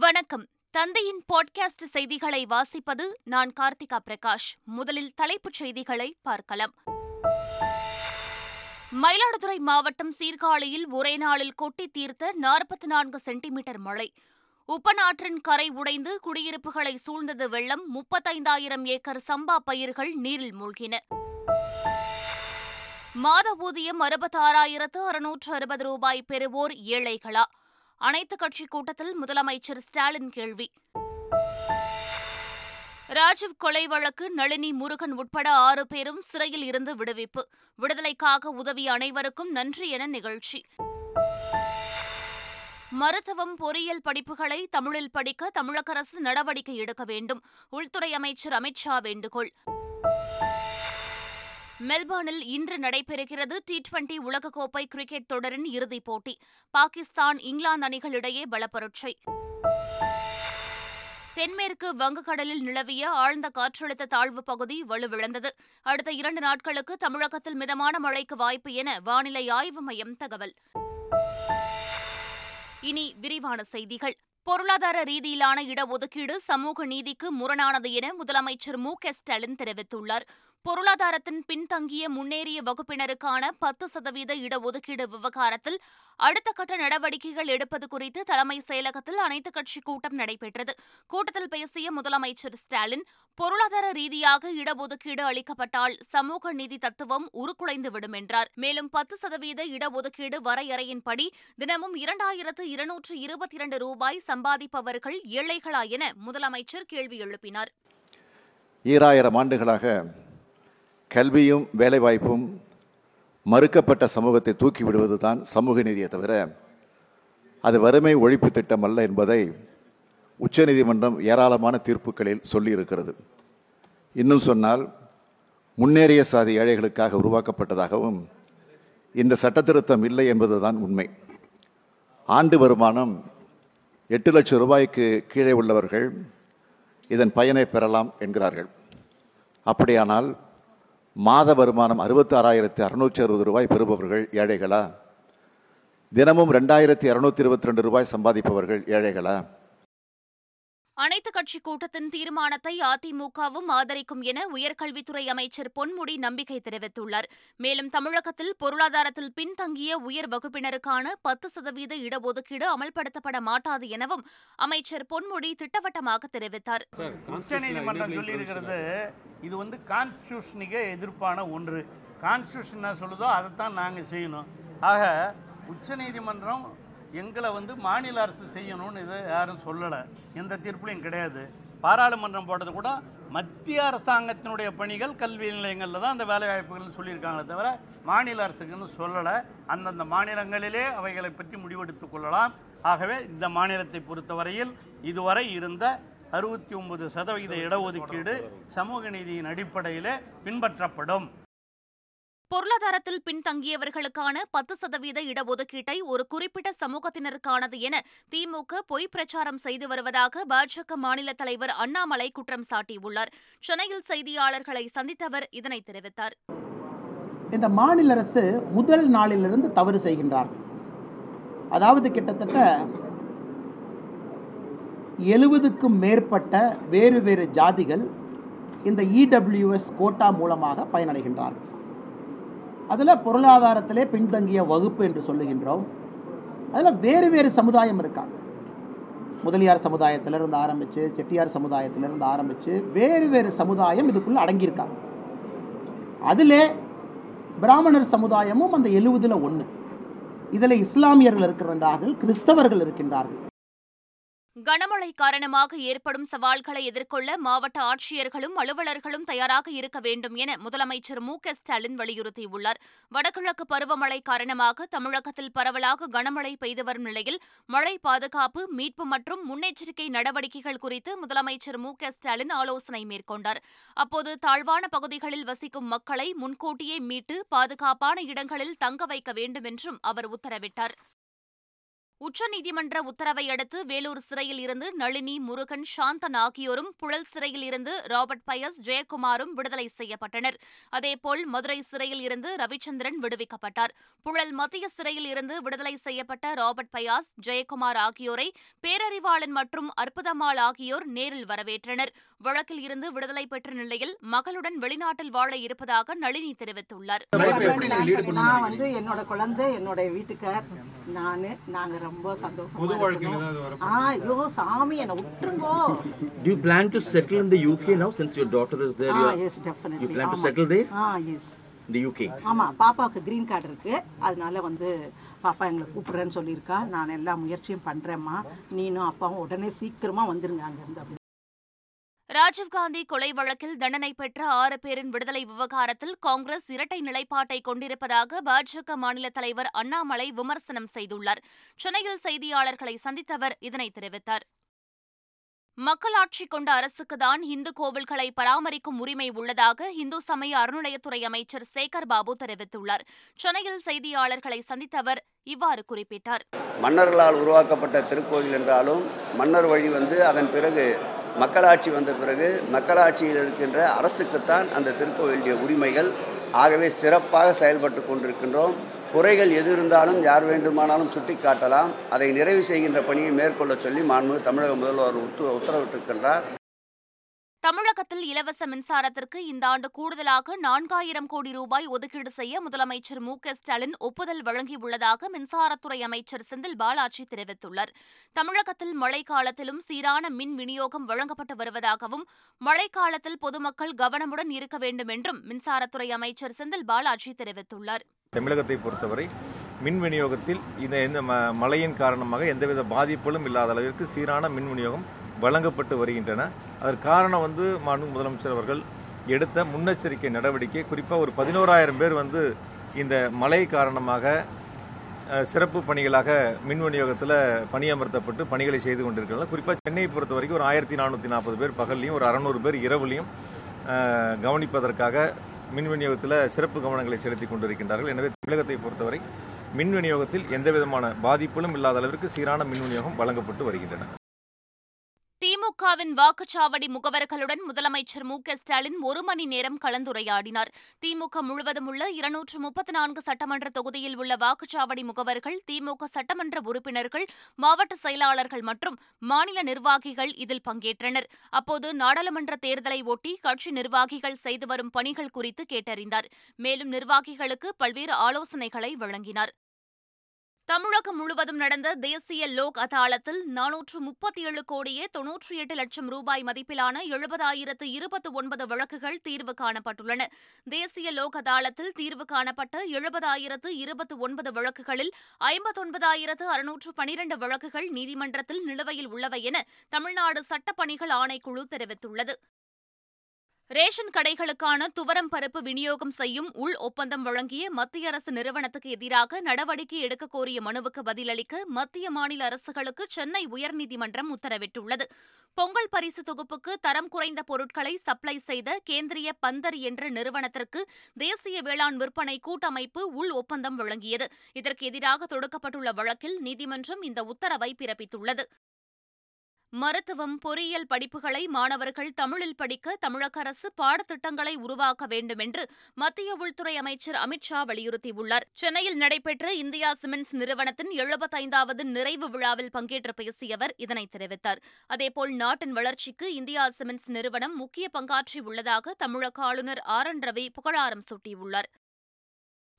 வணக்கம். தந்தையின் பாட்காஸ்ட் செய்திகளை வாசிப்பது நான் கார்த்திகா பிரகாஷ். முதலில் தலைப்புச் செய்திகளை பார்க்கலாம். மயிலாடுதுறை மாவட்டம் சீர்காழியில் ஒரே நாளில் கொட்டி தீர்த்த நாற்பத்தி நான்கு சென்டிமீட்டர் மழை. உப்பநாற்றின் கரை உடைந்து குடியிருப்புகளை சூழ்ந்தது வெள்ளம். முப்பத்தைந்தாயிரம் ஏக்கர் சம்பா பயிர்கள் நீரில் மூழ்கின. மாத ஊதியம் அறுபத்தாறாயிரத்து அறுநூற்று அறுபது ரூபாய் பெறுவோர் ஏழைகளா? அனைத்து கட்சி கூட்டத்தில் முதலமைச்சர் ஸ்டாலின் கேள்வி. ராஜீவ் கொலை வழக்கு நளினி முருகன் உட்பட ஆறு பேரும் சிறையில் இருந்து விடுவிப்பு. விடுதலைக்காக உதவிய அனைவருக்கும் நன்றி என நிகழ்ச்சி. மருத்துவம் பொறியியல் படிப்புகளை தமிழில் படிக்க தமிழக அரசு நடவடிக்கை எடுக்க வேண்டும். உள்துறை அமைச்சர் அமித் ஷா வேண்டுகோள். மெல்பர்னில் இன்று நடைபெறுகிறது டி டுவெண்டி உலகக்கோப்பை கிரிக்கெட் தொடரின் இறுதிப் போட்டி. பாகிஸ்தான் இங்கிலாந்து அணிகளிடையே பலப்பரட்சை. தென்மேற்கு வங்கக்கடலில் நிலவிய ஆழ்ந்த காற்றழுத்த தாழ்வு பகுதி வலுவிழந்தது. அடுத்த இரண்டு நாட்களுக்கு தமிழகத்தில் மிதமான மழைக்கு வாய்ப்பு என வானிலை ஆய்வு மையம் தகவல். இனி விரிவான செய்திகள். பொருளாதார ரீதியிலான இடஒதுக்கீடு சமூக நீதிக்கு முரணானது என முதலமைச்சர் மு க ஸ்டாலின் தெரிவித்துள்ளார். பொருளாதாரத்தின் பின்தங்கிய முன்னேறிய வகுப்பினருக்கான பத்து சதவீத இடஒதுக்கீடு விவகாரத்தில் அடுத்த கட்ட நடவடிக்கைகள் எடுப்பது குறித்து தலைமை செயலகத்தில் அனைத்துக் கட்சி கூட்டம் நடைபெற்றது. கூட்டத்தில் பேசிய முதலமைச்சர் ஸ்டாலின் பொருளாதார ரீதியாக இடஒதுக்கீடு அளிக்கப்பட்டால் சமூக நீதி தத்துவம் உருக்குலைந்துவிடும் என்றார். மேலும் பத்து சதவீத இடஒதுக்கீடு வரையறையின்படி தினமும் இரண்டாயிரத்து இருநூற்று இருபத்தி இரண்டு ரூபாய் சம்பாதிப்பவர்கள் ஏழைகளா என முதலமைச்சர் கேள்வி எழுப்பினார். ஈராயிரம் ஆண்டுகளாக கல்வியும் வேலைவாய்ப்பும் மறுக்கப்பட்ட சமூகத்தை தூக்கி விடுவது தான் சமூக நீதியை தவிர அது வறுமை ஒழிப்பு திட்டம் அல்ல என்பதை உச்சநீதிமன்றம் ஏராளமான தீர்ப்புகளில் சொல்லியிருக்கிறது. இன்னும் சொன்னால் முன்னேறிய சாதி ஏழைகளுக்காக உருவாக்கப்பட்டதாகவும் இந்த சட்டத்திருத்தம் இல்லை என்பதுதான் உண்மை. ஆண்டு வருமானம் எட்டு லட்சம் ரூபாய்க்கு கீழே உள்ளவர்கள் இதன் பயனை பெறலாம் என்கிறார்கள். அப்படியானால் மாத வருமானம் அறுபத்தாறாயிரத்தி அறுநூற்றி அறுபது ரூபாய் பெறுபவர்கள் ஏழைகளா? தினமும் ரெண்டாயிரத்தி இரநூத்தி இருபத்தி ரெண்டு ரூபாய் சம்பாதிப்பவர்கள் ஏழைகளா? அனைத்துக் கட்சி கூட்டத்தின் தீர்மானத்தை அதிமுகவும் ஆதரிக்கும் என உயர்கல்வித்துறை அமைச்சர் பொன்முடி நம்பிக்கை தெரிவித்துள்ளார். மேலும் தமிழகத்தில் பொருளாதாரத்தில் பின்தங்கிய உயர் வகுப்பினருக்கான பத்து சதவீத இடஒதுக்கீடு அமல்படுத்தப்பட மாட்டாது எனவும் அமைச்சர் பொன்முடி திட்டவட்டமாக தெரிவித்தார். இது வந்து கான்ஸ்டியூஷனுக்கே எதிர்ப்பான ஒன்று. கான்ஸ்டியூஷன் சொல்லுதோ அதைத்தான் நாங்கள் செய்யணும். ஆக உச்சநீதிமன்றம் எங்களை வந்து மாநில அரசு செய்யணும்னு இது யாரும் சொல்லலை. எந்த தீர்ப்புலையும் கிடையாது. பாராளுமன்றம் போட்டது கூட மத்திய அரசாங்கத்தினுடைய பணிகள் கல்வி நிலையங்களில் தான் அந்த வேலைவாய்ப்புகள்னு சொல்லியிருக்காங்களே தவிர மாநில அரசுக்குன்னு சொல்லலை. அந்தந்த மாநிலங்களிலே அவைகளை பற்றி முடிவெடுத்துக் கொள்ளலாம். ஆகவே இந்த மாநிலத்தை பொறுத்தவரையில் இதுவரை இருந்த அறுபத்தி ஒன்பது சதவிகித இடஒதுக்கீடு. சமூக நீதியின் அடிப்படையிலே பின்பற்றப்படும். பொருளாதாரத்தில் பின்தங்கியவர்களுக்கான பத்து சதவீத இடஒதுக்கீட்டை ஒரு குறிப்பிட்ட சமூகத்தினருக்கானது என திமுக பொய் பிரச்சாரம் செய்து வருவதாக பாஜக மாநில தலைவர் அண்ணாமலை குற்றம் சாட்டியுள்ளார். சென்னையில் செய்தியாளர்களை சந்தித்தவர் இதனை தெரிவித்தார். இந்த மாநில அரசு முதல் நாளிலிருந்து தவறு செய்கின்றார்கள் அதாவது கிட்டத்தட்ட எழுபதுக்கும் மேற்பட்ட வேறு வேறு ஜாதிகள் இந்த இடபிள்யூஎஸ் கோட்டா மூலமாக பயனடைகின்றார்கள். அதில் பொருளாதாரத்திலே பின்தங்கிய வகுப்பு என்று சொல்லுகின்றோம். அதில் வேறு வேறு சமுதாயம் இருக்காங்க முதலியார் சமுதாயத்திலிருந்து ஆரம்பித்து செட்டியார் சமுதாயத்திலிருந்து ஆரம்பித்து வேறு வேறு சமுதாயம் இதுக்குள்ளே அடங்கியிருக்காங்க அதிலே பிராமணர் சமுதாயமும் அந்த எழுவதில் ஒன்று இதில் இஸ்லாமியர்கள் இருக்கின்றார்கள் கிறிஸ்தவர்கள் இருக்கின்றார்கள். கனமழை காரணமாக ஏற்படும் சவால்களை எதிர்கொள்ள மாவட்ட ஆட்சியர்களும் அலுவலர்களும் தயாராக இருக்க வேண்டும் என முதலமைச்சர் மு க ஸ்டாலின் வலியுறுத்தியுள்ளார். வடகிழக்கு பருவமழை காரணமாக தமிழகத்தில் பரவலாக கனமழை பெய்து வரும் நிலையில் மழை பாதுகாப்பு மீட்பு மற்றும் முன்னெச்சரிக்கை நடவடிக்கைகள் குறித்து முதலமைச்சர் மு க ஸ்டாலின் ஆலோசனை மேற்கொண்டார். அப்போது தாழ்வான பகுதிகளில் வசிக்கும் மக்களை முன்கூட்டியே மீட்டு பாதுகாப்பான இடங்களில் தங்க வைக்க வேண்டும் என்றும் அவர் உத்தரவிட்டார். உச்சநீதிமன்ற உத்தரவை அடுத்து வேலூர் சிறையில் இருந்து நளினி முருகன் சாந்தன் ஆகியோரும் புழல் சிறையில் இருந்து ராபர்ட் பயஸ் ஜெயக்குமாரும் விடுதலை செய்யப்பட்டனர். அதேபோல் மதுரை சிறையில் இருந்து ரவிச்சந்திரன் விடுவிக்கப்பட்டார். புழல் மத்திய சிறையில் இருந்து விடுதலை செய்யப்பட்ட ராபர்ட் பயாஸ் ஜெயக்குமார் ஆகியோரை பேரறிவாளன் மற்றும் அற்புதம்மாள் ஆகியோர் நேரில் வரவேற்றனர். வழக்கில் இருந்து விடுதலை பெற்ற நிலையில் மகளுடன் வெளிநாட்டில் வாழ இருப்பதாக நளினி தெரிவித்துள்ளார். நான் வந்து என்னோட குழந்தை என்னோட வீட்டுக்கார். ரொம்ப சந்தோஷமா இருக்கோம். ஆ ஐயோ சாமி என்ன விட்டுருங்கோ. Do you plan to settle in the UK now since your daughter is there? Ah You, are- yes definitely you plan to settle there? Ah yes in the UK? ஆமா பாப்பாவுக்கு கிரீன் கார்டு இருக்கு. அதனால வந்து பாப்பா எங்களை கூப்பிடுறேன்னு சொல்லியிருக்கா. நான் எல்லா முயற்சியும் பண்றேம்மா. நீனும் அப்பாவும் உடனே சீக்கிரமா வந்துருங்க அங்கிருந்து ராஜீவ்காந்தி கொலை வழக்கில் தண்டனை பெற்ற ஆறு பேரின் விடுதலை விவகாரத்தில் காங்கிரஸ் இரட்டை நிலைப்பாட்டை கொண்டிருப்பதாக பாஜக மாநில தலைவர் அண்ணாமலை விமர்சனம் செய்துள்ளார். சென்னையில் செய்தியாளர்களை சந்தித்தவர் இதனை தெரிவித்தார். மக்களாட்சி கொண்ட அரசுக்குதான் இந்து கோவில்களை பராமரிக்கும் உரிமை உள்ளதாக இந்து சமய அறநிலையத்துறை அமைச்சர் சேகர் பாபு தெரிவித்துள்ளார். சென்னையில் செய்தியாளர்களை சந்தித்தவர் இவ்வாறு குறிப்பிட்டார். மன்னர்களால் உருவாக்கப்பட்ட திருக்கோயில் என்றாலும் மன்னர் வழி வந்து அதன் பிறகு மக்களாட்சி வந்த பிறகு மக்களாட்சியில் இருக்கின்ற அரசுக்குத்தான் அந்த திருக்கோயிலுடைய உரிமைகள் ஆகவே சிறப்பாக செயல்பட்டு கொண்டிருக்கின்றோம். குறைகள் எது இருந்தாலும் யார் வேண்டுமானாலும் சுட்டிக்காட்டலாம். அதை நிறைவு செய்கின்ற பணியை மேற்கொள்ள சொல்லி மாண்பு தமிழக முதல்வர் உத்து உத்தரவிட்டிருக்கின்றார். தமிழகத்தில் இலவச மின்சாரத்திற்கு இந்த ஆண்டு கூடுதலாக நான்காயிரம் கோடி ரூபாய் ஒதுக்கீடு செய்ய முதலமைச்சர் மு க ஸ்டாலின் ஒப்புதல் வழங்கியுள்ளதாக மின்சாரத்துறை அமைச்சர் செந்தில் பாலாஜி தெரிவித்துள்ளார். தமிழகத்தில் மழைக்காலத்திலும் சீரான மின் விநியோகம் வழங்கப்பட்டு வருவதாகவும் மழைக்காலத்தில் பொதுமக்கள் கவனமுடன் இருக்க வேண்டும் என்றும் மின்சாரத்துறை அமைச்சர் செந்தில் பாலாஜி தெரிவித்துள்ளார். தமிழகத்தை பொறுத்தவரை மின் விநியோகத்தில் இந்த இந்த ம- மழையின் காரணமாக எந்தவித பாதிப்புகளும் இல்லாத அளவிற்கு சீரான மின் விநியோகம் வழங்கப்பட்டு வருகின்றன. அதற்கு காரணம் வந்து மாண்பு முதலமைச்சர் அவர்கள் எடுத்த முன்னெச்சரிக்கை நடவடிக்கை. குறிப்பாக ஒரு பதினோராயிரம் பேர் வந்து இந்த மழை காரணமாக சிறப்பு பணிகளாக மின் விநியோகத்தில் பணியமர்த்தப்பட்டு பணிகளை செய்து கொண்டிருக்கிறார்கள். குறிப்பாக சென்னையை பொறுத்த வரைக்கும் ஒரு ஆயிரத்தி நானூற்றி நாற்பது பேர் பகல்லையும் ஒரு அறநூறு பேர் இரவுலையும் கவனிப்பதற்காக மின் விநியோகத்தில் சிறப்பு கவனங்களை செலுத்தி கொண்டிருக்கின்றார்கள். எனவே தமிழகத்தை பொறுத்தவரை மின் விநியோகத்தில் எந்தவிதமான பாதிப்புகளும் இல்லாத அளவிற்கு சீரான மின் விநியோகம் வழங்கப்பட்டு வருகின்றன. திமுகவின் வாக்குச்சாவடி முகவர்களுடன் முதலமைச்சர் மு க ஸ்டாலின் ஒரு மணி நேரம் கலந்துரையாடினார். திமுக முழுவதும் உள்ள இருநூற்று முப்பத்தி நான்கு சட்டமன்ற தொகுதியில் உள்ள வாக்குச்சாவடி முகவர்கள் திமுக சட்டமன்ற உறுப்பினர்கள் மாவட்ட செயலாளர்கள் மற்றும் மாநில நிர்வாகிகள் இதில் பங்கேற்றனர். அப்போது நாடாளுமன்ற தேர்தலை ஒட்டி கட்சி நிர்வாகிகள் செய்து வரும் பணிகள் குறித்து கேட்டறிந்தார். மேலும் நிர்வாகிகளுக்கு பல்வேறு ஆலோசனைகளை வழங்கினார். தமிழகம் முழுவதும் நடந்த தேசிய லோக் அதாலத்தில் நானூற்று முப்பத்தி ஏழு கோடியே தொன்னூற்றி எட்டு லட்சம் ரூபாய் மதிப்பிலான எழுபதாயிரத்து இருபத்தி ஒன்பது வழக்குகள் தீர்வு காணப்பட்டுள்ளன. தேசிய லோக் அதாலத்தில் தீர்வு காணப்பட்ட எழுபதாயிரத்து இருபத்தி ஒன்பது வழக்குகளில் ஐம்பத்தொன்பதாயிரத்து அறுநூற்று பனிரண்டு வழக்குகள் நீதிமன்றத்தில் நிலுவையில் உள்ளவை என தமிழ்நாடு சட்டப்பணிகள் ஆணைக்குழு தெரிவித்துள்ளது. ரேஷன் கடைகளுக்கான துவரம் பருப்பு விநியோகம் செய்யும் உள் ஒப்பந்தம் வழங்கிய மத்திய அரசு நிறுவனத்துக்கு எதிராக நடவடிக்கை எடுக்க கோரிய மனுவுக்கு பதிலளிக்க மத்திய மாநில அரசுகளுக்கு சென்னை உயர்நீதிமன்றம் உத்தரவிட்டுள்ளது. பொங்கல் பரிசு தொகுப்புக்கு தரம் குறைந்த பொருட்களை சப்ளை செய்த கேந்திரிய பந்தர் என்ற நிறுவனத்திற்கு தேசிய வேளாண் விற்பனை கூட்டமைப்பு உள் ஒப்பந்தம் வழங்கியது. இதற்கு எதிராக தொடுக்கப்பட்டுள்ள வழக்கில் நீதிமன்றம் இந்த உத்தரவை பிறப்பித்துள்ளது. மருத்துவம் பொறியியல் படிப்புகளை மாணவர்கள் தமிழில் படிக்க தமிழக அரசு பாடத்திட்டங்களை உருவாக்க வேண்டும் என்று மத்திய உள்துறை அமைச்சர் அமித்ஷா வலியுறுத்தியுள்ளார். சென்னையில் நடைபெற்ற இந்தியா சிமெண்ட்ஸ் நிறுவனத்தின் எழுபத்தைந்தாவது நிறைவு விழாவில் பங்கேற்று பேசிய அவர் இதனை தெரிவித்தார். அதேபோல் நாட்டின் வளர்ச்சிக்கு இந்தியா சிமெண்ட்ஸ் நிறுவனம் முக்கிய பங்காற்றியுள்ளதாக தமிழக ஆளுநர் ஆர் என் ரவி புகழாரம் சூட்டியுள்ளார்.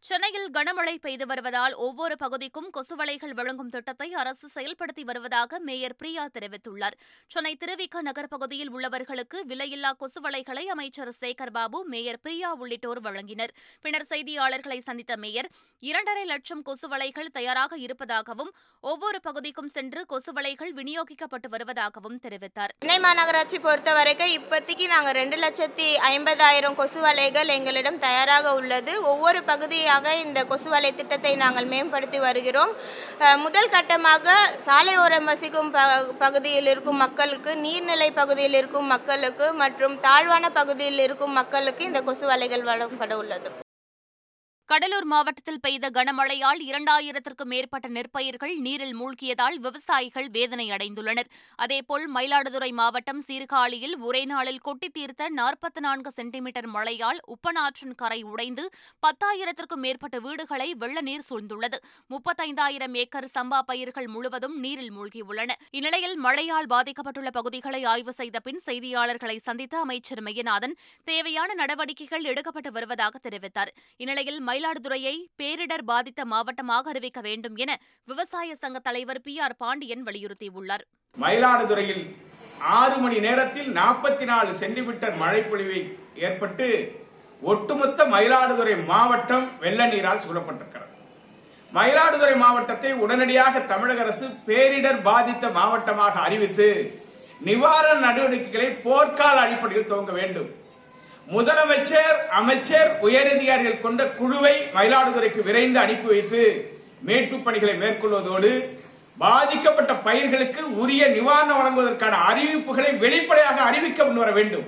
சென்னையில் கனமழை பெய்து வருவதால் ஒவ்வொரு பகுதிக்கும் கொசுவலைகள் வழங்கும் திட்டத்தை அரசு செயல்படுத்தி வருவதாக மேயர் பிரியா தெரிவித்துள்ளார். சென்னை திருவிக நகர் பகுதியில் உள்ளவர்களுக்கு விலையில்லா கொசுவலைகளை அமைச்சர் சேகர் பாபு மேயர் பிரியா உள்ளிட்டோர் வழங்கினர். பின்னர் செய்தியாளர்களை சந்தித்த மேயர் இரண்டரை லட்சம் கொசுவலைகள் தயாராக இருப்பதாகவும் ஒவ்வொரு பகுதிக்கும் சென்று கொசுவலைகள் விநியோகிக்கப்பட்டு வருவதாகவும் தெரிவித்தார். சென்னை மாநகராட்சி பொறுத்தவரைக்கும் இப்போதைக்கு நாங்கள் ரெண்டு லட்சத்தி ஐம்பதாயிரம் கொசுவலைகள் எங்களிடம் தயாராக உள்ளது. ஒவ்வொரு பகுதி படிப்படியாக இந்த கொசு வலை திட்டத்தை நாங்கள் மேம்படுத்தி வருகிறோம். முதல் கட்டமாக சாலையோரம் வசிக்கும் ப பகுதியில் இருக்கும் மக்களுக்கு நீர்நிலை பகுதியில் இருக்கும் மக்களுக்கு மற்றும் தாழ்வான பகுதியில் இருக்கும் மக்களுக்கு இந்த கொசு வலைகள் வழங்கப்பட உள்ளது. கடலூர் மாவட்டத்தில் பெய்த கனமழையால் இரண்டாயிரத்திற்கும் மேற்பட்ட நெற்பயிர்கள் நீரில் மூழ்கியதால் விவசாயிகள் வேதனை அடைந்துள்ளனர். அதேபோல் மயிலாடுதுறை மாவட்டம் சீர்காழியில் ஒரே நாளில் கொட்டி தீர்த்த நாற்பத்தி நான்கு சென்டிமீட்டர் மழையால் உப்பனாற்றின் கரை உடைந்து பத்தாயிரத்திற்கும் மேற்பட்ட வீடுகளை வெள்ள நீர் சூழ்ந்துள்ளது. முப்பத்தைந்தாயிரம் ஏக்கர் சம்பா பயிர்கள் முழுவதும் நீரில் மூழ்கியுள்ளன. இந்நிலையில் மழையால் பாதிக்கப்பட்டுள்ள பகுதிகளை ஆய்வு செய்த பின் செய்தியாளர்களை சந்தித்த அமைச்சர் மெய்யநாதன் தேவையான நடவடிக்கைகள் எடுக்கப்பட்டு வருவதாக தெரிவித்தார். இந்நிலையில் மயிலாடுதுறையை பேரிடர் பாதித்த மாவட்டமாக அறிவிக்க வேண்டும் என விவசாய சங்க தலைவர் பி ஆர் பாண்டியன் வலியுறுத்தியுள்ளார். மயிலாடுதுறையில் ஆறு மணி நேரத்தில் நாற்பத்தி நாலு சென்டிமீட்டர் மழை பொழிவை ஏற்பட்டு ஒட்டுமொத்த மயிலாடுதுறை மாவட்டம் வெள்ள நீரால் சூழப்பட்டிருக்கிறது. மயிலாடுதுறை மாவட்டத்தை உடனடியாக தமிழக அரசு பேரிடர் பாதித்த மாவட்டமாக அறிவித்து நிவாரண நடவடிக்கைகளை போர்க்கால அடிப்படையில் துவங்க வேண்டும். முதலமைச்சர் அமைச்சர் உயரதிகாரிகள் கொண்ட குழுவை மயிலாடுதுறைக்கு விரைந்து அனுப்பி வைத்து மீட்பு பணிகளை மேற்கொள்வதோடு பாதிக்கப்பட்ட பயிர்களுக்கு உரிய நிவாரணம் வழங்குவதற்கான அறிவிப்புகளை வெளிப்படையாக அறிவிக்க முன்வர வேண்டும்.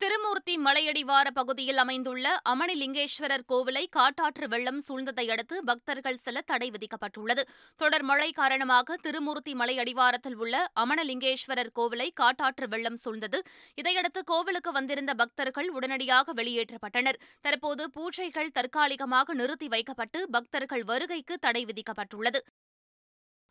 திருமூர்த்தி மலையடிவார பகுதியில் அமைந்துள்ள அமணிலிங்கேஸ்வரர் கோவிலை காட்டாற்று வெள்ளம் சூழ்ந்ததை அடுத்து பக்தர்கள் செல்ல தடை விதிக்கப்பட்டுள்ளது. தொடர் மழை காரணமாக திருமூர்த்தி மலை அடிவாரத்தில் உள்ள அமணலிங்கேஸ்வரர் கோவிலை காட்டாற்று வெள்ளம் சூழ்ந்தது. இதையடுத்து கோவிலுக்கு வந்திருந்த பக்தர்கள் உடனடியாக வெளியேற்றப்பட்டனர். தற்போது பூஜைகள் தற்காலிகமாக நிறுத்தி வைக்கப்பட்டு பக்தர்கள் வருகைக்கு தடை விதிக்கப்பட்டுள்ளது.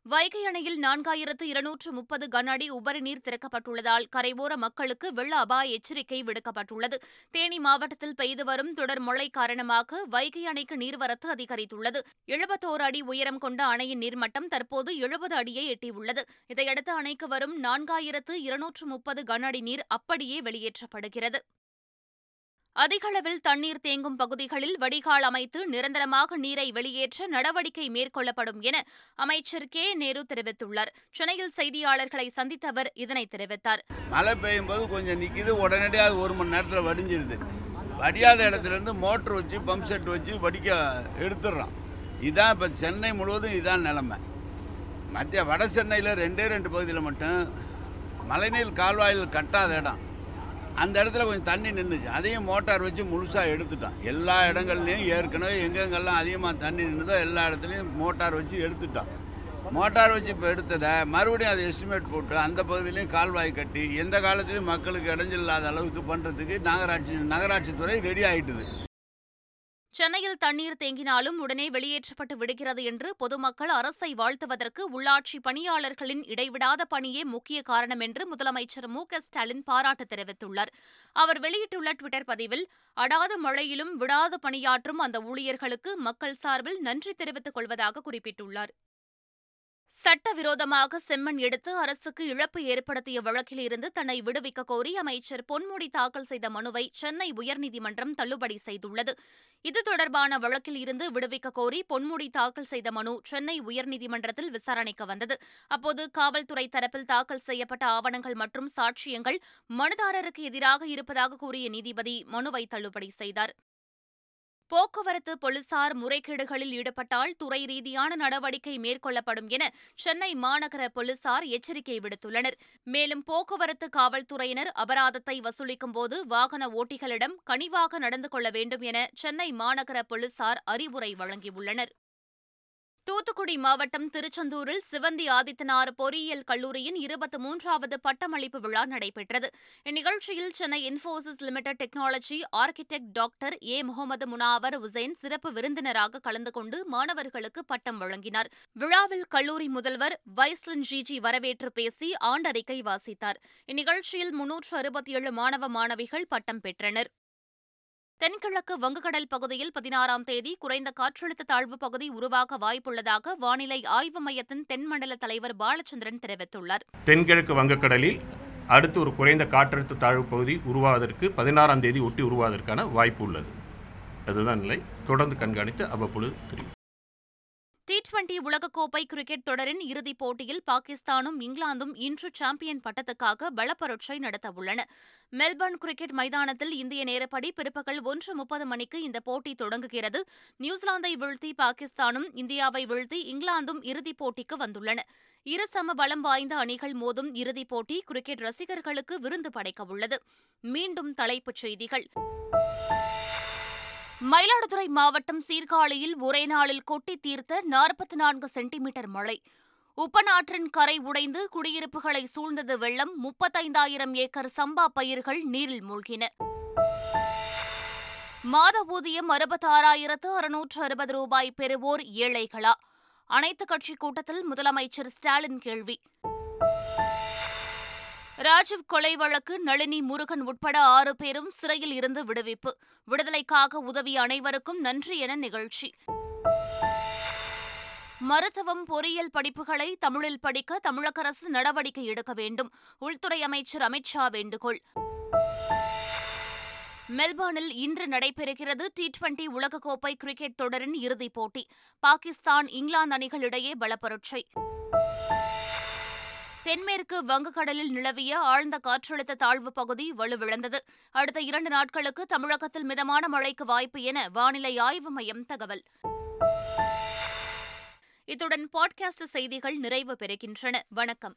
வைகை அணையில் நான்காயிரத்து இருநூற்று முப்பது கன அடி உபரி நீர் திறக்கப்பட்டுள்ளதால் கரையோர மக்களுக்கு வெள்ள அபாய எச்சரிக்கை விடுக்கப்பட்டுள்ளது. தேனி மாவட்டத்தில் பெய்து வரும் தொடர் மழை காரணமாக வைகை அணைக்கு நீர்வரத்து அதிகரித்துள்ளது. எழுபத்தோரு அடி உயரம் கொண்ட அணையின் நீர்மட்டம் தற்போது எழுபது அடியை எட்டியுள்ளது. இதையடுத்து அணைக்கு வரும் நான்காயிரத்து இருநூற்று முப்பது கன அடி நீர் அப்படியே வெளியேற்றப்படுகிறது. அதிகளவில் தண்ணீர் தேங்கும் பகுதிகளில் வடிகால் அமைத்து நிரந்தரமாக நீரை வெளியேற்ற நடவடிக்கை மேற்கொள்ளப்படும் என அமைச்சர் கே. நேரு தெரிவித்துள்ளார். சென்னையில் செய்தியாளர்களை சந்தித்த அவர் இதனை தெரிவித்தார். மழை பெய்யும் போது கொஞ்சம் நிற்கிது உடனடியாக அது ஒரு மணி நேரத்தில் வடிஞ்சிருது. வடியாத இடத்துல இருந்து மோட்ரு வச்சு பம்ப் செட் வச்சு வடிக்க எடுத்துடுறோம். இதான் இப்போ சென்னை முழுவதும் இதான் நிலமை. மத்திய வட சென்னையில் ரெண்டே ரெண்டு பகுதியில் மட்டும் மழைநீர் கால்வாயில் கட்டாத இடம். அந்த இடத்துல கொஞ்சம் தண்ணி நின்றுச்சு அதையும் மோட்டார் வச்சு முழுசாக எடுத்துட்டோம் எல்லா இடங்கள்லையும் ஏற்கனவே எங்கெங்கெல்லாம் அதிகமாக தண்ணி நின்றுதோ எல்லா இடத்துலையும் மோட்டார் வச்சு எடுத்துட்டோம் மோட்டார் வச்சு இப்போ எடுத்ததை மறுபடியும் அதை எஸ்டிமேட் போட்டு அந்த பகுதியிலையும் கால்வாய் கட்டி எந்த காலத்துலையும் மக்களுக்கு இடைஞ்சல் இல்லாத அளவுக்கு பண்ணுறதுக்கு நகராட்சி நகராட்சித்துறை ரெடி ஆகிட்டுது சென்னையில் தண்ணீர் தேங்கினாலும் உடனே வெளியேற்றப்பட்டு விடுகிறது என்று பொதுமக்கள் அரசை வாழ்த்துவதற்கு உள்ளாட்சி பணியாளர்களின் இடைவிடாத பணியே முக்கிய காரணம் என்று முதலமைச்சர் மு ஸ்டாலின் பாராட்டு தெரிவித்துள்ளார். அவர் வெளியிட்டுள்ள டுவிட்டர் பதிவில் அடாத மழையிலும் விடாது பணியாற்றும் அந்த ஊழியர்களுக்கு மக்கள் சார்பில் நன்றி தெரிவித்துக் கொள்வதாக குறிப்பிட்டுள்ளார். சட்டவிரோதமாக செம்மண் எடுத்து அரசுக்கு இழப்பு ஏற்படுத்திய வழக்கில் இருந்து தன்னை விடுவிக்க கோரி அமைச்சர் பொன்முடி தாக்கல் செய்த மனுவை சென்னை உயர்நீதிமன்றம் தள்ளுபடி செய்துள்ளது. இது தொடர்பான வழக்கில் இருந்து விடுவிக்க கோரி பொன்முடி தாக்கல் செய்த மனு சென்னை உயர்நீதிமன்றத்தில் விசாரணைக்கு வந்தது. அப்போது காவல்துறை தரப்பில் தாக்கல் செய்யப்பட்ட ஆவணங்கள் மற்றும் சாட்சியங்கள் மனுதாரருக்கு எதிராக இருப்பதாக கூறிய நீதிபதி மனுவை தள்ளுபடி செய்தார். போக்குவரத்து போலீசார் முறைகேடுகளில் ஈடுபட்டால் துறை ரீதியான நடவடிக்கை மேற்கொள்ளப்படும் என சென்னை மாநகர போலீசார் எச்சரிக்கை விடுத்துள்ளனர். மேலும் போக்குவரத்து காவல்துறையினர் அபராதத்தை வசூலிக்கும் போது வாகன ஓட்டிகளிடம் கனிவாக நடந்து கொள்ள வேண்டும் என சென்னை மாநகர போலீசார் அறிவுரை வழங்கியுள்ளனர். தூத்துக்குடி மாவட்டம் திருச்செந்தூரில் சிவந்தி ஆதித்தனார் பொறியியல் கல்லூரியின் இருபத்தி மூன்றாவது பட்டமளிப்பு விழா நடைபெற்றது. இந்நிகழ்ச்சியில் Chennai Infosys limited technology architect doctor A. Mohammed Munawar Hussain சிறப்பு விருந்தினராக கலந்து கொண்டு மாணவர்களுக்கு பட்டம் வழங்கினார். விழாவில் கல்லூரி முதல்வர் வைஸ்லின் ஜிஜி வரவேற்று பேசி ஆண்டறிக்கை வாசித்தார். இந்நிகழ்ச்சியில் முன்னூற்று அறுபத்தி ஏழு மாணவ மாணவிகள் பட்டம் பெற்றனர். தென்கிழக்கு வங்கக்கடல் பகுதியில் பதினாறாம் தேதி குறைந்த காற்றழுத்த தாழ்வு பகுதி உருவாக வாய்ப்புள்ளதாக வானிலை ஆய்வு மையத்தின் தென்மண்டல தலைவர் பாலச்சந்திரன் தெரிவித்துள்ளார். தென்கிழக்கு வங்கக்கடலில் அடுத்து ஒரு குறைந்த காற்றழுத்த தாழ்வு பகுதி உருவாவதற்கு பதினாறாம் தேதி ஒட்டி உருவாவதற்கான வாய்ப்பு உள்ளது. அதுதான் நிலை. தொடர்ந்து கண்காணித்து அவ்வப்பொழுது தெரியும் டி டுவெண்டி உலகக்கோப்பை கிரிக்கெட் தொடரின் இறுதிப் போட்டியில் பாகிஸ்தானும் இங்கிலாந்தும் இன்று சாம்பியன் பட்டத்துக்காக பலப்பரட்சை நடத்தவுள்ளன மெல்பர்ன் கிரிக்கெட் மைதானத்தில் இந்திய நேரப்படி பிற்பகல் ஒன்று முப்பது மணிக்கு இந்த போட்டி தொடங்குகிறது. நியூசிலாந்தை வீழ்த்தி பாகிஸ்தானும் இந்தியாவை வீழ்த்தி இங்கிலாந்தும் இறுதிப் போட்டிக்கு வந்துள்ளன. இரு சம பலம் வாய்ந்த அணிகள் மோதும் இறுதிப் போட்டி கிரிக்கெட் ரசிகர்களுக்கு விருந்து படைக்கவுள்ளது. மீண்டும் தலைப்புச் செய்திகள். மயிலாடுதுறை மாவட்டம் சீர்காழியில் ஒரே நாளில் கொட்டி தீர்த்த நாற்பத்தி நான்கு சென்டிமீட்டர் மழை. உப்பநாற்றின் கரை உடைந்து குடியிருப்புகளை சூழ்ந்தது வெள்ளம். முப்பத்தைந்தாயிரம் ஏக்கர் சம்பா பயிர்கள் நீரில் மூழ்கின. மாத ஊதியம் அறுபத்தாறாயிரத்து அறுநூற்று அறுபது ரூபாய் பெறுவோர் ஏழைகளா? அனைத்துக் கட்சி கூட்டத்தில் முதலமைச்சர் ஸ்டாலின் கேள்வி. ராஜீவ் கொலை வழக்கு நளினி முருகன் உட்பட ஆறு பேரும் சிறையில் இருந்து விடுவிப்பு. விடுதலைக்காக உதவிய அனைவருக்கும் நன்றி என நிகழ்ச்சி. மருத்துவம் பொறியியல் படிப்புகளை தமிழில் படிக்க தமிழக அரசு நடவடிக்கை எடுக்க வேண்டும். உள்துறை அமைச்சர் அமித்ஷா வேண்டுகோள். மெல்பர்னில் இன்று நடைபெறுகிறது டி டுவெண்டி உலகக்கோப்பை கிரிக்கெட் தொடரின் இறுதிப் போட்டி. பாகிஸ்தான் இங்கிலாந்து அணிகளிடையே பலப்பரட்சை. தென்மேற்கு வங்கக்கடலில் நிலவிய ஆழ்ந்த காற்றழுத்த தாழ்வு பகுதி வலுவிழந்தது. அடுத்த இரண்டு நாட்களுக்கு தமிழகத்தில் மிதமான மழைக்கு வாய்ப்பு என வானிலை ஆய்வு மையம் தகவல். இத்துடன் பாட்காஸ்ட் செய்திகள் நிறைவு பெறுகின்றன. வணக்கம்.